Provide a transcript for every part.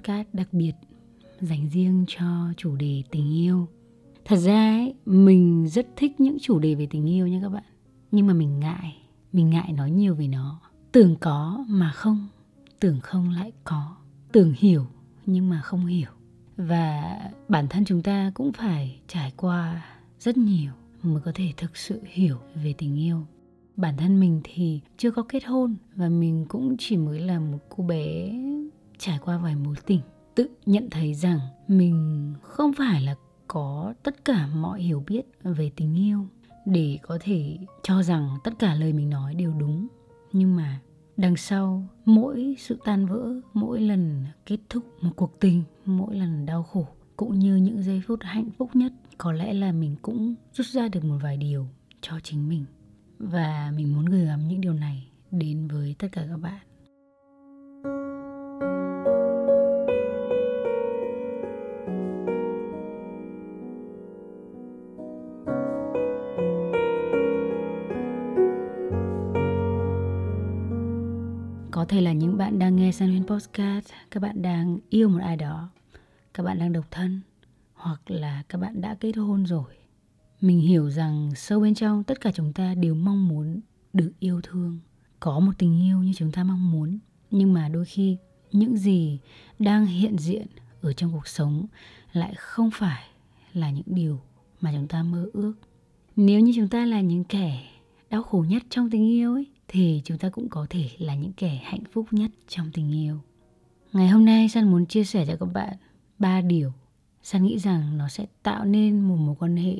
podcast đặc biệt dành riêng cho chủ đề tình yêu. Thật ra ấy, mình rất thích những chủ đề về tình yêu nha các bạn. Nhưng mà mình ngại, mình ngại nói nhiều về nó. Tưởng có mà không, tưởng không lại có. Tưởng hiểu nhưng mà không hiểu. Và bản thân chúng ta cũng phải trải qua rất nhiều mới có thể thực sự hiểu về tình yêu bản thân mình thì chưa có kết hôn và mình cũng chỉ mới là một cô bé trải qua vài mối tình, tự nhận thấy rằng mình không phải là có tất cả mọi hiểu biết về tình yêu để có thể cho rằng tất cả lời mình nói đều đúng. Nhưng mà đằng sau mỗi sự tan vỡ, mỗi lần kết thúc một cuộc tình, mỗi lần đau khổ, cũng như những giây phút hạnh phúc nhất, có lẽ là mình cũng rút ra được một vài điều cho chính mình. Và mình muốn gửi gắm những điều này đến với tất cả các bạn. Thể là những bạn đang nghe San Huyên Postcard các bạn đang yêu một ai đó, các bạn đang độc thân, hoặc là các bạn đã kết hôn rồi. Mình hiểu rằng sâu bên trong tất cả chúng ta đều mong muốn được yêu thương, có một tình yêu như chúng ta mong muốn. Nhưng mà đôi khi, những gì đang hiện diện ở trong cuộc sống lại không phải là những điều mà chúng ta mơ ước. Nếu như chúng ta là những kẻ đau khổ nhất trong tình yêu ấy thì chúng ta cũng có thể là những kẻ hạnh phúc nhất trong tình yêu. Ngày hôm nay san muốn chia sẻ cho các bạn ba điều san nghĩ rằng nó sẽ tạo nên một mối quan hệ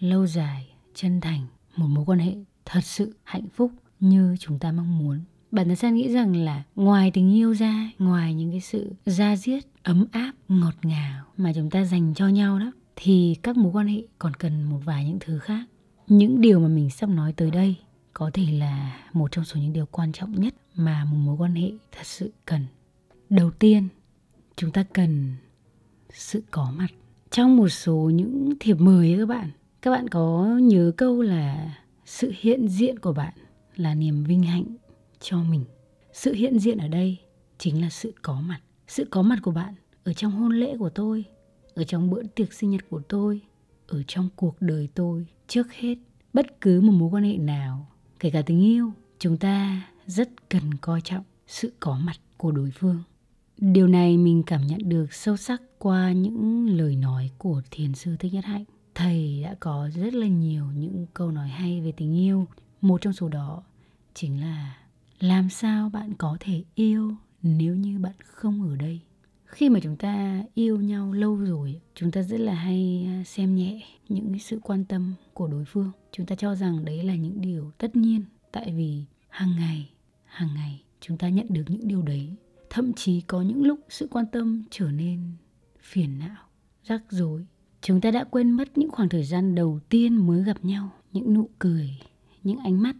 lâu dài, chân thành, một mối quan hệ thật sự hạnh phúc như chúng ta mong muốn. Bản thân san nghĩ rằng là ngoài tình yêu ra, ngoài những cái sự ra diết, ấm áp, ngọt ngào mà chúng ta dành cho nhau đó, thì các mối quan hệ còn cần một vài những thứ khác. Những điều mà mình sắp nói tới đây có thể là một trong số những điều quan trọng nhất mà một mối quan hệ thật sự cần. Đầu tiên, chúng ta cần sự có mặt. Trong một số những thiệp mời ấy các bạn các bạn có nhớ câu là sự hiện diện của bạn là niềm vinh hạnh cho mình. Sự hiện diện ở đây chính là sự có mặt. Sự có mặt của bạn ở trong hôn lễ của tôi, ở trong bữa tiệc sinh nhật của tôi, ở trong cuộc đời tôi trước hết. Bất cứ một mối quan hệ nào kể cả tình yêu, chúng ta rất cần coi trọng sự có mặt của đối phương. Điều này mình cảm nhận được sâu sắc qua những lời nói của thiền sư thích nhất hạnh. Thầy đã có rất là nhiều những câu nói hay về tình yêu. Một trong số đó chính là, làm sao bạn có thể yêu nếu như bạn không ở đây? Khi mà chúng ta yêu nhau lâu rồi, chúng ta rất là hay à, xem nhẹ những cái sự quan tâm của đối phương. Chúng ta cho rằng đấy là những điều tất nhiên, tại vì hàng ngày hàng ngày chúng ta nhận được những điều đấy. Thậm chí có những lúc sự quan tâm trở nên phiền não, rắc rối. Chúng ta đã quên mất những khoảng thời gian đầu tiên mới gặp nhau. Những nụ cười, những ánh mắt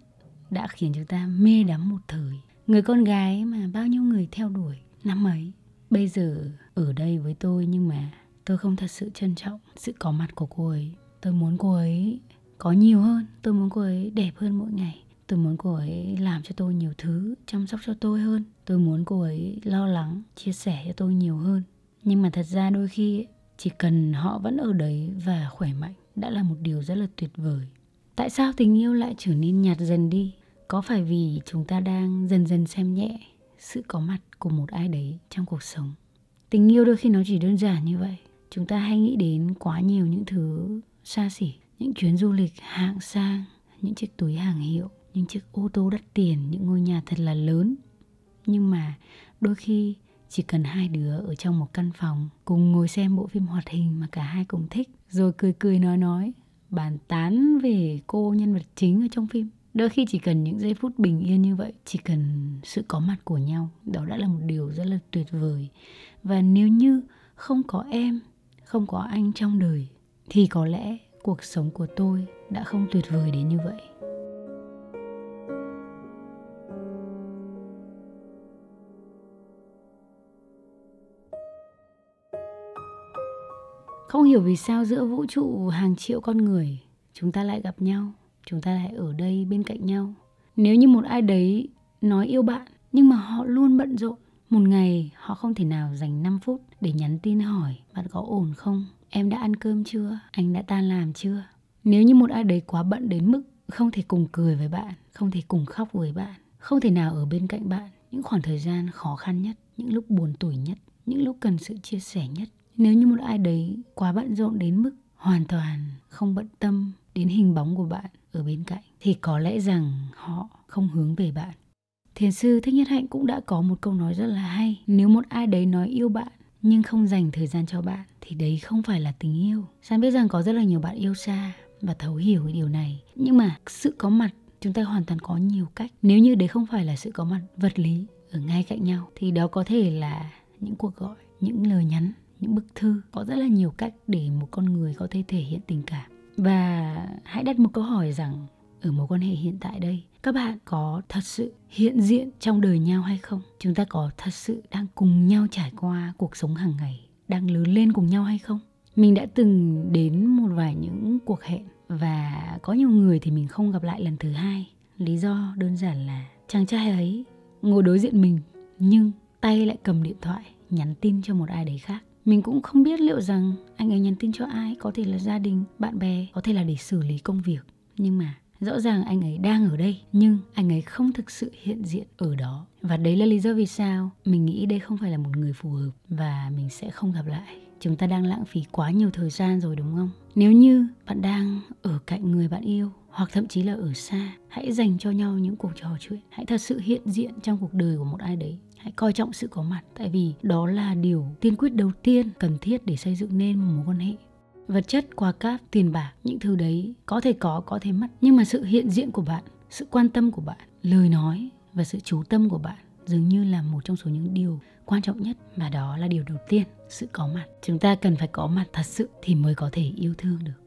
đã khiến chúng ta mê đắm một thời. Người con gái mà bao nhiêu người theo đuổi năm ấy bây giờ ở đây với tôi nhưng mà tôi không thật sự trân trọng sự có mặt của cô ấy. Tôi muốn cô ấy có nhiều hơn, tôi muốn cô ấy đẹp hơn mỗi ngày. Tôi muốn cô ấy làm cho tôi nhiều thứ, chăm sóc cho tôi hơn. Tôi muốn cô ấy lo lắng, chia sẻ cho tôi nhiều hơn. Nhưng mà thật ra đôi khi chỉ cần họ vẫn ở đấy và khỏe mạnh đã là một điều rất là tuyệt vời. Tại sao tình yêu lại trở nên nhạt dần đi? Có phải vì chúng ta đang dần dần xem nhẹ sự có mặt của một ai đấy trong cuộc sống. Tình yêu đôi khi nó chỉ đơn giản như vậy. Chúng ta hay nghĩ đến quá nhiều những thứ xa xỉ, những chuyến du lịch hạng sang, những chiếc túi hàng hiệu, những chiếc ô tô đắt tiền, những ngôi nhà thật là lớn. Nhưng mà đôi khi chỉ cần hai đứa ở trong một căn phòng cùng ngồi xem bộ phim hoạt hình mà cả hai cùng thích, rồi cười cười nói nói, bàn tán về cô nhân vật chính ở trong phim đôi khi chỉ cần những giây phút bình yên như vậy, chỉ cần sự có mặt của nhau, đó đã là một điều rất là tuyệt vời. Và nếu như không có em, không có anh trong đời, thì có lẽ cuộc sống của tôi đã không tuyệt vời đến như vậy. Không hiểu vì sao giữa vũ trụ hàng triệu con người, chúng ta lại gặp nhau chúng ta lại ở đây bên cạnh nhau. Nếu như một ai đấy nói yêu bạn, nhưng mà họ luôn bận rộn, một ngày họ không thể nào dành 5 phút để nhắn tin hỏi bạn có ổn không, em đã ăn cơm chưa, anh đã tan làm chưa? Nếu như một ai đấy quá bận đến mức không thể cùng cười với bạn, không thể cùng khóc với bạn, không thể nào ở bên cạnh bạn, những khoảng thời gian khó khăn nhất, những lúc buồn tủi nhất, những lúc cần sự chia sẻ nhất, nếu như một ai đấy quá bận rộn đến mức hoàn toàn không bận tâm đến hình bóng của bạn ở bên cạnh thì có lẽ rằng họ không hướng về bạn. Thiền sư thích nhất hạnh cũng đã có một câu nói rất là hay. Nếu một ai đấy nói yêu bạn nhưng không dành thời gian cho bạn thì đấy không phải là tình yêu. San biết rằng có rất là nhiều bạn yêu xa và thấu hiểu cái điều này. Nhưng mà sự có mặt, chúng ta hoàn toàn có nhiều cách. Nếu như đấy không phải là sự có mặt vật lý ở ngay cạnh nhau thì đó có thể là những cuộc gọi, những lời nhắn, những bức thư. Có rất là nhiều cách để một con người có thể thể hiện tình cảm và hãy đặt một câu hỏi rằng, ở mối quan hệ hiện tại đây, các bạn có thật sự hiện diện trong đời nhau hay không? Chúng ta có thật sự đang cùng nhau trải qua cuộc sống hàng ngày, đang lớn lên cùng nhau hay không? Mình đã từng đến một vài những cuộc hẹn và có nhiều người thì mình không gặp lại lần thứ hai. Lý do đơn giản là chàng trai ấy ngồi đối diện mình, nhưng tay lại cầm điện thoại nhắn tin cho một ai đấy khác mình cũng không biết liệu rằng anh ấy nhắn tin cho ai, có thể là gia đình, bạn bè, có thể là để xử lý công việc. Nhưng mà rõ ràng anh ấy đang ở đây, nhưng anh ấy không thực sự hiện diện ở đó. Và đấy là lý do vì sao mình nghĩ đây không phải là một người phù hợp và mình sẽ không gặp lại. Chúng ta đang lãng phí quá nhiều thời gian rồi, đúng không? Nếu như bạn đang ở cạnh người bạn yêu, hoặc thậm chí là ở xa, hãy dành cho nhau những cuộc trò chuyện. Hãy thật sự hiện diện trong cuộc đời của một ai đấy hãy coi trọng sự có mặt, tại vì đó là điều tiên quyết đầu tiên cần thiết để xây dựng nên một mối quan hệ. Vật chất, quà cáp, tiền bạc, những thứ đấy có thể có có thể mất, nhưng mà sự hiện diện của bạn, sự quan tâm của bạn, lời nói và sự chú tâm của bạn dường như là một trong số những điều quan trọng nhất, mà đó là điều đầu tiên, sự có mặt. Chúng ta cần phải có mặt thật sự thì mới có thể yêu thương được.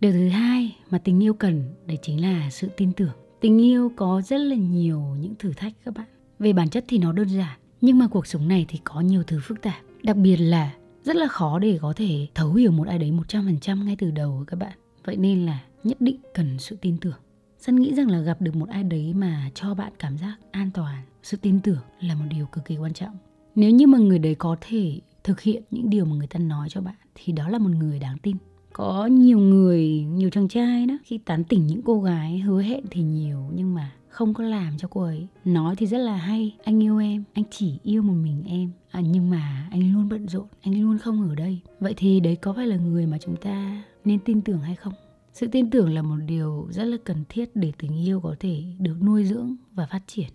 Điều thứ hai mà tình yêu cần, đấy chính là sự tin tưởng. Tình yêu có rất là nhiều những thử thách các bạn về bản chất thì nó đơn giản nhưng mà cuộc sống này thì có nhiều thứ phức tạp đặc biệt là rất là khó để có thể thấu hiểu một ai đấy 100% ngay từ đầu các bạn. Vậy nên là nhất định cần sự tin tưởng. Sân nghĩ rằng là gặp được một ai đấy mà cho bạn cảm giác an toàn, sự tin tưởng là một điều cực kỳ quan trọng. Nếu như mà người đấy có thể thực hiện những điều mà người ta nói cho bạn thì đó là một người đáng tin. Có nhiều người, nhiều chàng trai đó khi tán tỉnh những cô gái hứa hẹn thì nhiều nhưng mà không có làm cho cô ấy. Nói thì rất là hay anh yêu em anh chỉ yêu một mình em. À, nhưng mà anh luôn bận rộn anh luôn không ở đây. Vậy thì đấy có phải là người mà chúng ta nên tin tưởng hay không? Sự tin tưởng là một điều rất là cần thiết để tình yêu có thể được nuôi dưỡng và phát triển.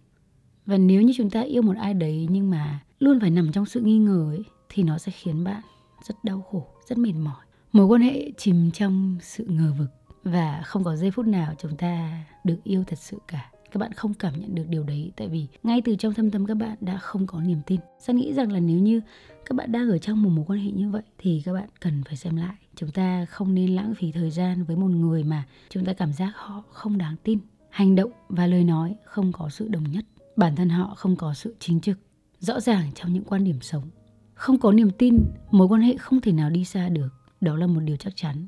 Và nếu như chúng ta yêu một ai đấy nhưng mà luôn phải nằm trong sự nghi ngờ ấy thì nó sẽ khiến bạn rất đau khổ rất mệt mỏi. Mối quan hệ chìm trong sự ngờ vực và không có giây phút nào chúng ta được yêu thật sự cả các bạn không cảm nhận được điều đấy, tại vì ngay từ trong thâm tâm các bạn đã không có niềm tin. San nghĩ rằng là nếu như các bạn đang ở trong một mối quan hệ như vậy thì các bạn cần phải xem lại, chúng ta không nên lãng phí thời gian với một người mà chúng ta cảm giác họ không đáng tin. Hành động và lời nói không có sự đồng nhất, bản thân họ không có sự chính trực. Rõ ràng trong những quan điểm sống, không có niềm tin, mối quan hệ không thể nào đi xa được. Đó là một điều chắc chắn.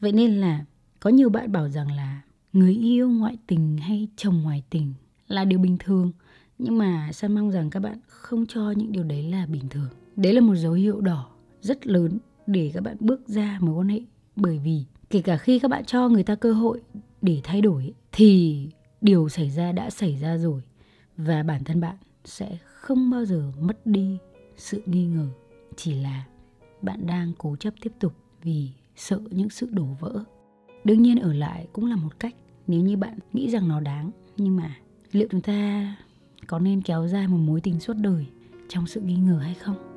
Vậy nên là có nhiều bạn bảo rằng là người yêu ngoại tình hay chồng ngoại tình là điều bình thường. Nhưng mà san mong rằng các bạn không cho những điều đấy là bình thường. Đấy là một dấu hiệu đỏ rất lớn để các bạn bước ra mối quan hệ. Bởi vì kể cả khi các bạn cho người ta cơ hội để thay đổi thì điều xảy ra đã xảy ra rồi. Và bản thân bạn sẽ không bao giờ mất đi sự nghi ngờ. Chỉ là bạn đang cố chấp tiếp tục vì sợ những sự đổ vỡ đương nhiên ở lại cũng là một cách, nếu như bạn nghĩ rằng nó đáng. Nhưng mà liệu chúng ta có nên kéo dài một mối tình suốt đời trong sự nghi ngờ hay không?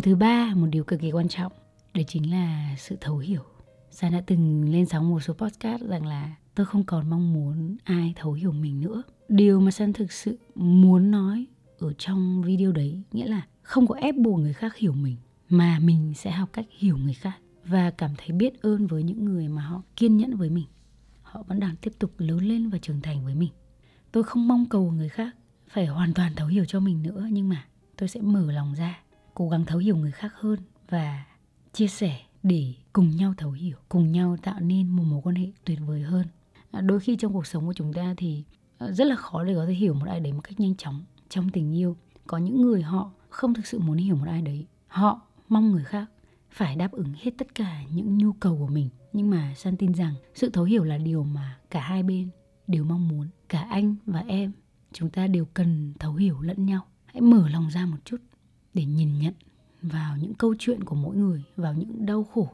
Điều thứ ba, một điều cực kỳ quan trọng, đấy chính là sự thấu hiểu. San đã từng lên sóng một số podcast rằng là tôi không còn mong muốn ai thấu hiểu mình nữa. Điều mà San thực sự muốn nói ở trong video đấy nghĩa là không có ép buộc người khác hiểu mình, mà mình sẽ học cách hiểu người khác và cảm thấy biết ơn với những người mà họ kiên nhẫn với mình. Họ vẫn đang tiếp tục lớn lên và trưởng thành với mình. Tôi không mong cầu người khác phải hoàn toàn thấu hiểu cho mình nữa, nhưng mà tôi sẽ mở lòng ra cố gắng thấu hiểu người khác hơn và chia sẻ để cùng nhau thấu hiểu cùng nhau tạo nên một mối quan hệ tuyệt vời hơn. À, đôi khi trong cuộc sống của chúng ta thì ờ, rất là khó để có thể hiểu một ai đấy một cách nhanh chóng trong tình yêu. Có những người họ không thực sự muốn hiểu một ai đấy họ mong người khác phải đáp ứng hết tất cả những nhu cầu của mình. Nhưng mà san tin rằng sự thấu hiểu là điều mà cả hai bên đều mong muốn cả anh và em. Chúng ta đều cần thấu hiểu lẫn nhau. Hãy mở lòng ra một chút để nhìn nhận vào những câu chuyện của mỗi người, vào những đau khổ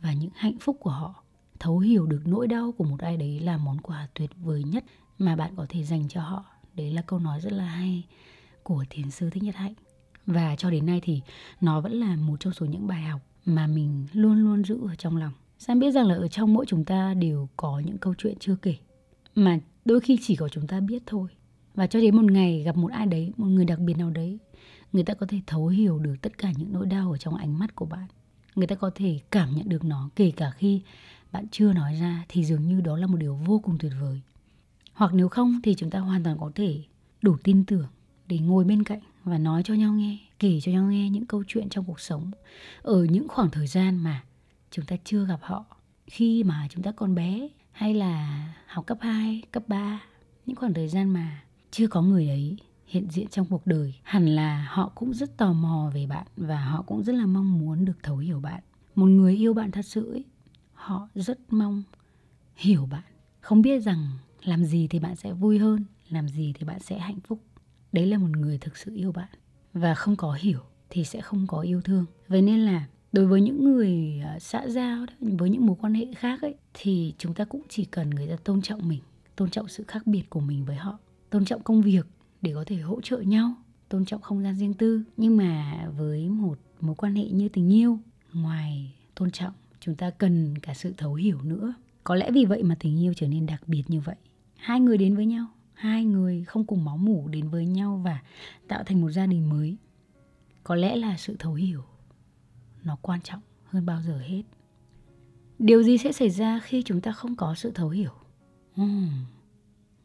và những hạnh phúc của họ. Thấu hiểu được nỗi đau của một ai đấy là món quà tuyệt vời nhất mà bạn có thể dành cho họ. Đấy là câu nói rất là hay của thiền sư thích nhất hạnh. Và cho đến nay thì nó vẫn là một trong số những bài học mà mình luôn luôn giữ ở trong lòng. Sam biết rằng là ở trong mỗi chúng ta đều có những câu chuyện chưa kể, mà đôi khi chỉ có chúng ta biết thôi. Và cho đến một ngày gặp một ai đấy, một người đặc biệt nào đấy người ta có thể thấu hiểu được tất cả những nỗi đau ở trong ánh mắt của bạn. Người ta có thể cảm nhận được nó kể cả khi bạn chưa nói ra thì dường như đó là một điều vô cùng tuyệt vời. Hoặc nếu không thì chúng ta hoàn toàn có thể đủ tin tưởng để ngồi bên cạnh và nói cho nhau nghe kể cho nhau nghe những câu chuyện trong cuộc sống ở những khoảng thời gian mà chúng ta chưa gặp họ. Khi mà chúng ta còn bé hay là học cấp 2, cấp 3 những khoảng thời gian mà chưa có người ấy hiện diện trong cuộc đời hẳn là họ cũng rất tò mò về bạn và họ cũng rất là mong muốn được thấu hiểu bạn. Một người yêu bạn thật sự ấy, họ rất mong hiểu bạn. Không biết rằng làm gì thì bạn sẽ vui hơn làm gì thì bạn sẽ hạnh phúc. Đấy là một người thực sự yêu bạn. Và không có hiểu thì sẽ không có yêu thương. Vậy nên là đối với những người à, xã giao đó, với những mối quan hệ khác ấy thì chúng ta cũng chỉ cần người ta tôn trọng mình tôn trọng sự khác biệt của mình với họ tôn trọng công việc để có thể hỗ trợ nhau tôn trọng không gian riêng tư. Nhưng mà với một mối quan hệ như tình yêu ngoài tôn trọng chúng ta cần cả sự thấu hiểu nữa. Có lẽ vì vậy mà tình yêu trở nên đặc biệt như vậy. Hai người đến với nhau hai người không cùng máu mủ đến với nhau và tạo thành một gia đình mới. Có lẽ là sự thấu hiểu nó quan trọng hơn bao giờ hết. Điều gì sẽ xảy ra khi chúng ta không có sự thấu hiểu? Uhm,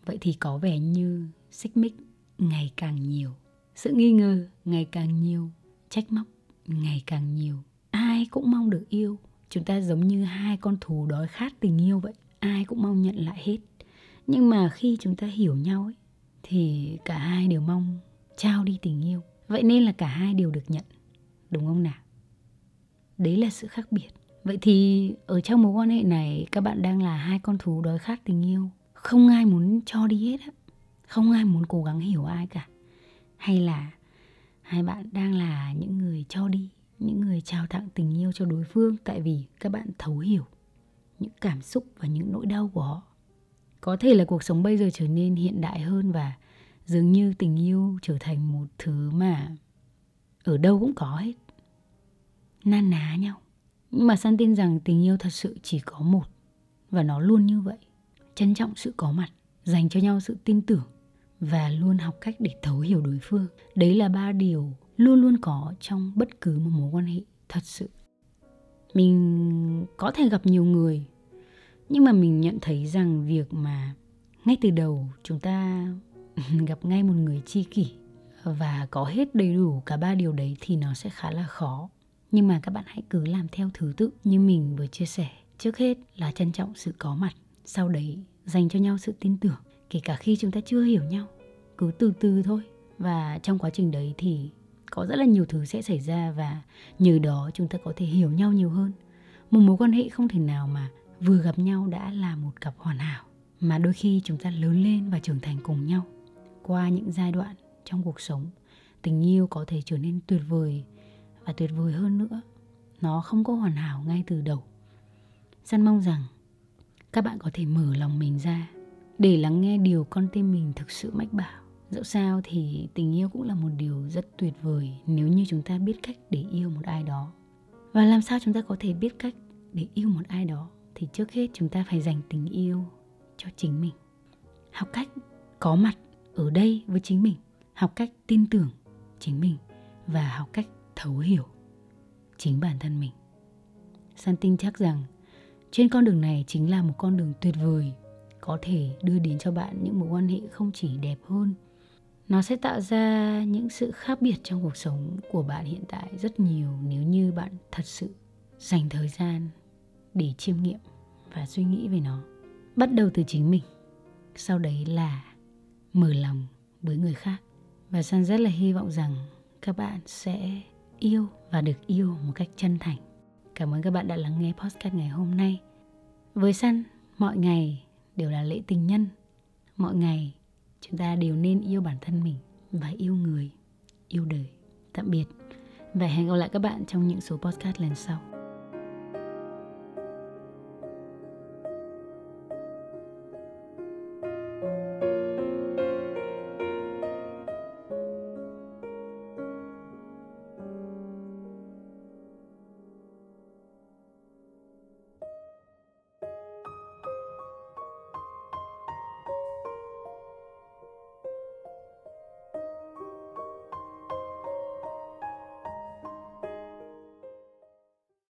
vậy thì có vẻ như xích mích ngày càng nhiều. Sự nghi ngờ ngày càng nhiều. Trách móc ngày càng nhiều. Ai cũng mong được yêu. Chúng ta giống như hai con thú đói khát tình yêu vậy. Ai cũng mong nhận lại hết. Nhưng mà khi chúng ta hiểu nhau ấy, thì cả hai đều mong trao đi tình yêu. Vậy nên là cả hai đều được nhận. Đúng không nào? Đấy là sự khác biệt. Vậy thì ở trong mối quan hệ này, các bạn đang là hai con thú đói khát tình yêu. Không ai muốn cho đi hết á không ai muốn cố gắng hiểu ai cả. Hay là hai bạn đang là những người cho đi, những người trao tặng tình yêu cho đối phương tại vì các bạn thấu hiểu những cảm xúc và những nỗi đau của họ. Có thể là cuộc sống bây giờ trở nên hiện đại hơn và dường như tình yêu trở thành một thứ mà ở đâu cũng có hết. Nan ná nhau. Nhưng mà san tin rằng tình yêu thật sự chỉ có một và nó luôn như vậy. Trân trọng sự có mặt, dành cho nhau sự tin tưởng và luôn học cách để thấu hiểu đối phương. Đấy là ba điều luôn luôn có trong bất cứ một mối quan hệ, thật sự. Mình có thể gặp nhiều người, nhưng mà mình nhận thấy rằng việc mà ngay từ đầu chúng ta gặp ngay một người tri kỷ và có hết đầy đủ cả ba điều đấy thì nó sẽ khá là khó. Nhưng mà các bạn hãy cứ làm theo thứ tự như mình vừa chia sẻ. Trước hết là trân trọng sự có mặt, sau đấy dành cho nhau sự tin tưởng kể cả khi chúng ta chưa hiểu nhau, cứ từ từ thôi. Và trong quá trình đấy thì có rất là nhiều thứ sẽ xảy ra và nhờ đó chúng ta có thể hiểu nhau nhiều hơn. Một mối quan hệ không thể nào mà vừa gặp nhau đã là một cặp hoàn hảo, mà đôi khi chúng ta lớn lên và trưởng thành cùng nhau. Qua những giai đoạn trong cuộc sống, tình yêu có thể trở nên tuyệt vời và tuyệt vời hơn nữa. Nó không có hoàn hảo ngay từ đầu. San mong rằng các bạn có thể mở lòng mình ra để lắng nghe điều con tim mình thực sự mách bảo. Dẫu sao thì tình yêu cũng là một điều rất tuyệt vời nếu như chúng ta biết cách để yêu một ai đó. Và làm sao chúng ta có thể biết cách để yêu một ai đó thì trước hết chúng ta phải dành tình yêu cho chính mình. Học cách có mặt ở đây với chính mình. Học cách tin tưởng chính mình và học cách thấu hiểu chính bản thân mình. San tin chắc rằng trên con đường này chính là một con đường tuyệt vời có thể đưa đến cho bạn những mối quan hệ không chỉ đẹp hơn. Nó sẽ tạo ra những sự khác biệt trong cuộc sống của bạn hiện tại rất nhiều nếu như bạn thật sự dành thời gian để chiêm nghiệm và suy nghĩ về nó. Bắt đầu từ chính mình, sau đấy là mở lòng với người khác. Và san rất là hy vọng rằng các bạn sẽ yêu và được yêu một cách chân thành. Cảm ơn các bạn đã lắng nghe podcast ngày hôm nay. Với san, mọi ngày đều là lễ tình nhân. Mọi ngày, chúng ta đều nên yêu bản thân mình và yêu người, yêu đời. Tạm biệt và hẹn gặp lại các bạn trong những số podcast lần sau.